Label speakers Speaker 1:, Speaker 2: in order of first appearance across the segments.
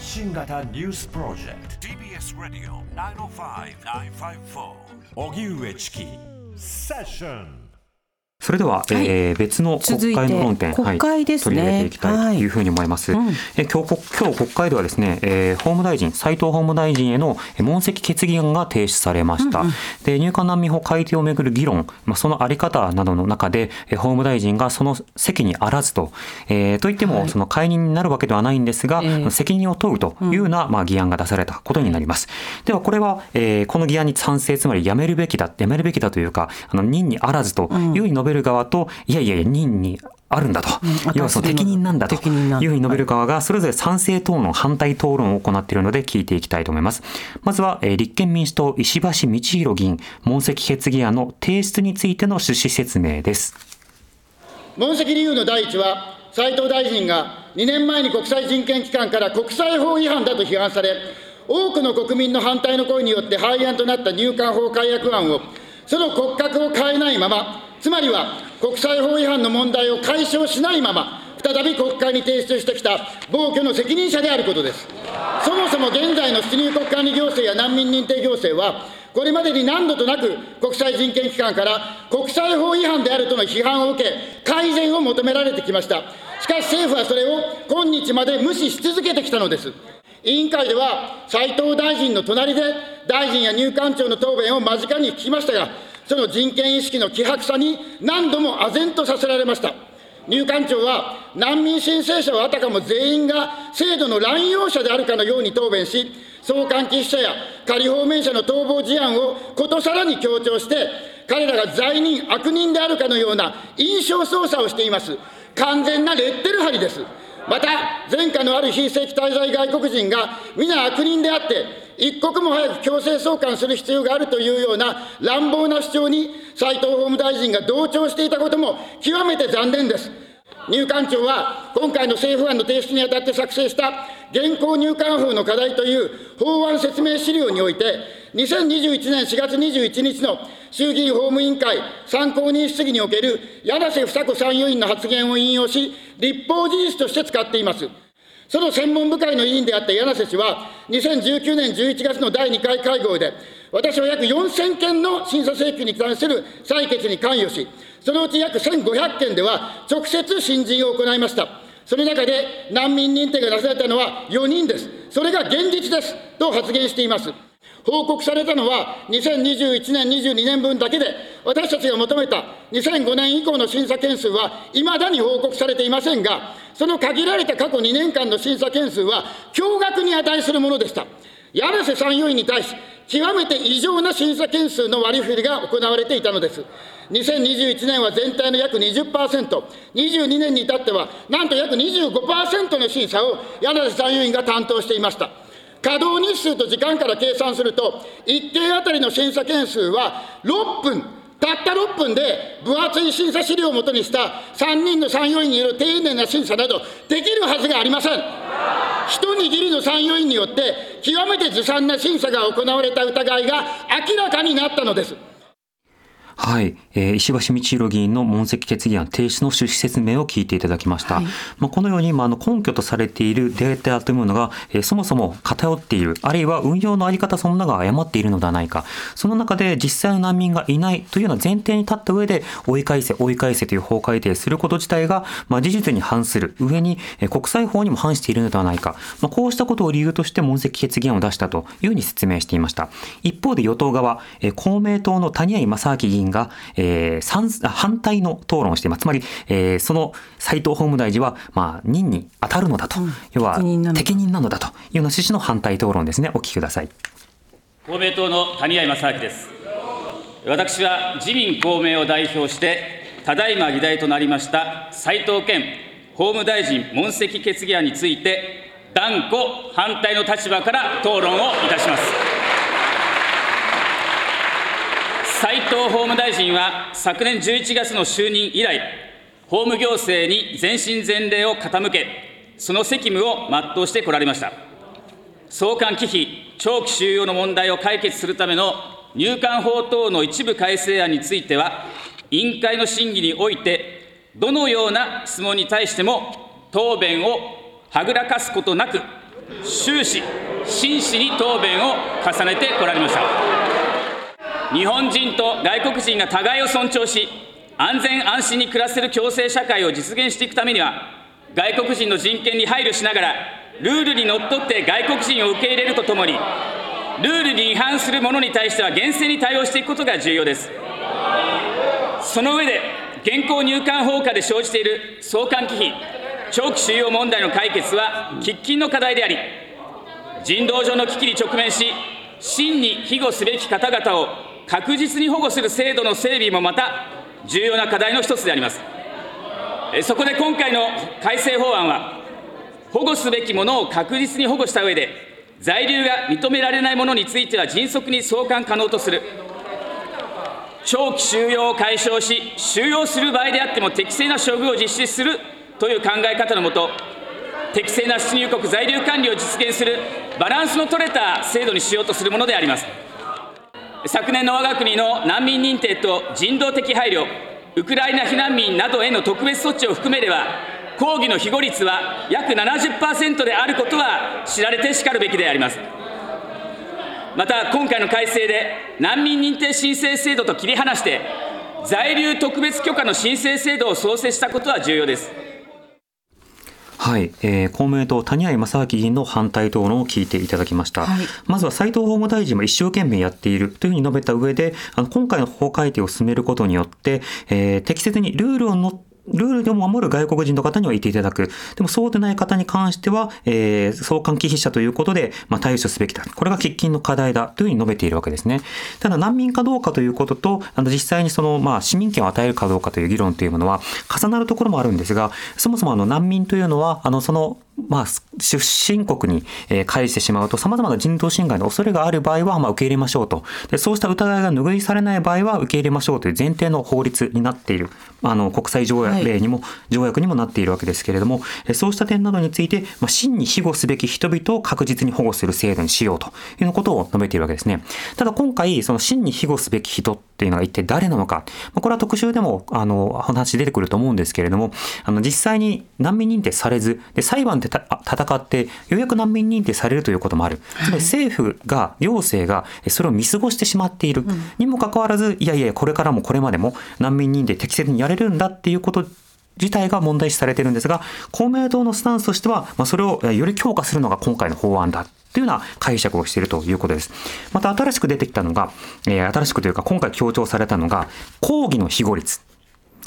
Speaker 1: 発信型ニュースプロジェクト。TBS ラディオ905-954おぎゅうえちきセッション
Speaker 2: それでは、はい、えー、別の国会の論点、
Speaker 3: 国会ですね、
Speaker 2: はい、取り入れていきたいというふうに思います。はい。うん、え今日今日国会ではですね、えー、法務大臣斉藤法務大臣への問責決議案が提出されました。うんうん、で入管難民法改定をめぐる議論、まあそのあり方などの中で、えー、法務大臣がその責にあらずと、えー、といっても、その解任になるわけではないんですが、えー、責任を問うというような、まあ議案が出されたことになります。ではこれは、えー、この議案に賛成つまりやめるべきだやめるべきだというかあの任にあらずというふうに述べる側と、いやいや、任にあるんだと、うん、要はその適任なんだというふうに述べる側が、それぞれ賛成討論、反対討論を行っているので聞いていきたいと思います。まずは、えー、立憲民主党、石橋道弘議員、問責決議案の提出についての趣旨説明です。
Speaker 4: 問責理由の第一は、斉藤大臣が2年前に国際人権機関から国際法違反だと批判され、多くの国民の反対の声によって廃案となった入管法改悪案を、その骨格を変えないまま、つまりは国際法違反の問題を解消しないまま、再び国会に提出してきた暴挙の責任者であることです。そもそも現在の出入国管理行政や難民認定行政は、これまでに何度となく国際人権機関から国際法違反であるとの批判を受け、改善を求められてきました。しかし政府はそれを今日まで無視し続けてきたのです。委員会では、斉藤大臣の隣で、大臣や入管庁の答弁を間近に聞きましたが、その人権意識の希薄さに何度も唖然とさせられました。入管庁は難民申請者はあたかも全員が制度の乱用者であるかのように答弁し、送還寄付者や仮放免者の逃亡事案をことさらに強調して、彼らが罪人、悪人であるかのような印象操作をしています。完全なレッテル張りです。また、前科のある非正規滞在外国人が皆悪人であって、一刻も早く強制送還する必要があるというような乱暴な主張に斉藤法務大臣が同調していたことも極めて残念です。入管庁は今回の政府案の提出にあたって作成した現行入管法の課題という法案説明資料において、2021年4月21日の衆議院法務委員会参考人質疑における柳瀬房子参与員の発言を引用し、立法事実として使っています。その専門部会の委員であった柳瀬氏は、2019年11月の第2回会合で、私は約4000件の審査請求に関する採決に関与し、そのうち約1500件では直接新人を行いました。その中で難民認定がなされたのは4人です。それが現実です。と発言しています。報告されたのは2021年、22年分だけで、私たちが求めた2005年以降の審査件数はいまだに報告されていませんが、その限られた過去2年間の審査件数は驚愕に値するものでした。柳瀬参与員に対し、極めて異常な審査件数の割り振りが行われていたのです。2021年は全体の約20%、22年に至っては、なんと約25%の審査を柳瀬参与員が担当していました。稼働日数と時間から計算すると、1件当たりの審査件数は6分、たった6分で分厚い審査資料をもとにした3人の参与員による丁寧な審査など、できるはずがありません。一握りの参与員によって、極めてずさんな審査が行われた疑いが明らかになったのです。
Speaker 2: はい、えー、石橋道弘議員の問責決議案提出の趣旨説明を聞いていただきました。はい、まあ、このように、まあ、あの根拠とされているデータというものが、えー、そもそも偏っている、あるいは運用のあり方そのものが誤っているのではないか、その中で実際の難民がいないというような前提に立った上で、追い返せ、追い返せという法改定すること自体が、まあ、事実に反する。上に、えー、国際法にも反しているのではないか、まあ、こうしたことを理由として問責決議案を出したというふうに説明していました。一方で与党側、えー、公明党の谷合正明議員が、えーえー、反対の討論をしています。つまり、えー、その斉藤法務大臣は、まあ、任に当たるのだと、うん、要は適任なのだというような趣旨の反対討論ですね。お聞きください。
Speaker 5: 公明党の谷合正明です。私は自民公明を代表して、ただいま議題となりました斉藤健法務大臣問責決議案について、断固反対の立場から討論をいたします。斉藤法務大臣は昨年11月の就任以来、法務行政に全身全霊を傾け、その責務を全うしてこられました。送還忌避、長期収容の問題を解決するための入管法等の一部改正案については、委員会の審議において、どのような質問に対しても答弁をはぐらかすことなく、終始真摯に答弁を重ねてこられました日本人と外国人が互いを尊重し安全安心に暮らせる共生社会を実現していくためには外国人の人権に配慮しながらルールにのっとって外国人を受け入れるとともにルールに違反する者に対しては厳正に対応していくことが重要です。その上で現行入管法下で生じている送還忌避長期収容問題の解決は喫緊の課題であり人道上の危機に直面し真に庇護すべき方々を確実に保護する制度の整備もまた重要な課題の一つであります。そこで今回の改正法案は保護すべきものを確実に保護した上で在留が認められないものについては迅速に送還可能とする。長期収容を解消し収容する場合であっても適正な処遇を実施するという考え方のもと適正な出入国在留管理を実現するバランスの取れた制度にしようとするものであります。昨年の我が国の難民認定と人道的配慮ウクライナ避難民などへの特別措置を含めれば抗議の庇護率は約70%であることは知られてしかるべきであります。また今回の改正で難民認定申請制度と切り離して在留特別許可の申請制度を創設したことは重要です。
Speaker 2: はい、えー、公明党谷合正明議員の反対討論を聞いていただきました、はい、まずは斉藤法務大臣も一生懸命やっているというふうに述べた上であの今回の法改定を進めることによって、えー、適切にルールをのっルールでも守る外国人の方にはいていただく。でもそうでない方に関しては、えー、送還忌避者ということで、まあ、対処すべきだ。これが喫緊の課題だというふうに述べているわけですね。ただ難民かどうかということと、あの実際にその、まあ、市民権を与えるかどうかという議論というものは重なるところもあるんですが、そもそもあの難民というのは、あのそのまあ、出身国に返してしまうと、様々な人道侵害の恐れがある場合は、まあ、受け入れましょうと。で、そうした疑いが拭いされない場合は、受け入れましょうという前提の法律になっている。あの、国際条約例にも、はい、条約にもなっているわけですけれども、そうした点などについて、まあ、真に庇護すべき人々を確実に保護する制度にしようということを述べているわけですね。ただ今回、その真に庇護すべき人っていうのは一体誰なのか。これは特集でも、あの、話出てくると思うんですけれども、あの、実際に難民認定されず、で、裁判で戦って、ようやく難民認定されるということもある。つまり政府が、行政がそれを見過ごしてしまっている。にもかかわらず、いやいや、これからもこれまでも難民認定適切にやれるんだっていうこと自体が問題視されているんですが、公明党のスタンスとしては、まあ、それをより強化するのが今回の法案だ。というような解釈をしているということです。また新しく出てきたのが、えー、新しくというか今回強調されたのが、抗議の庇護率。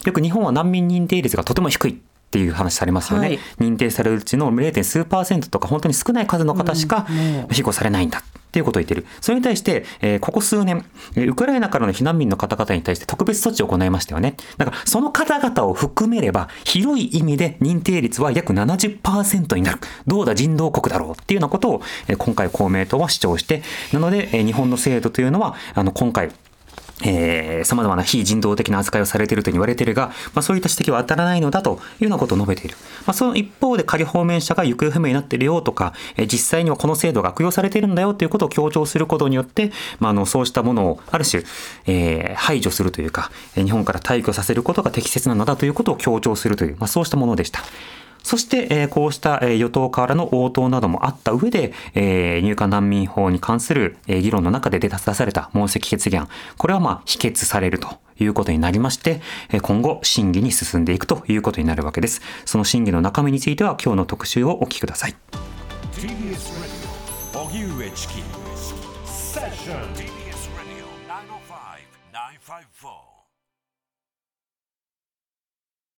Speaker 2: よく日本は難民認定率がとても低い。っていう話されますよね、はい、認定されるうちの 0. 数パーセントとか本当に少ない数の方しか庇護されないんだっっていうことを言ってる。それに対して、えー、ここ数年、ウクライナからの避難民の方々に対して特別措置を行いましたよね。だからその方々を含めれば広い意味で認定率は約70%になる。どうだ人道国だろうっていうようなことを、え、今回公明党は主張して、なので、え、日本の制度というのは、あの今回えー、様々な非人道的な扱いをされていると言われているが、まあ、そういった指摘は当たらないのだというようなことを述べている。まあ、その一方で仮放免者が行方不明になっているよとか、えー、実際にはこの制度が悪用されているんだよということを強調することによって、まあ、あのそうしたものをある種、えー、排除するというか、日本から退去させることが適切なのだということを強調するという、まあ、そうしたものでした。そして、えー、こうした、えー、与党からの応答などもあった上で、えー、入管難民法に関する、えー、議論の中で出された問責決議案、これはまあ否決されるということになりまして、今後審議に進んでいくということになるわけです。その審議の中身については今日の特集をお聞きください。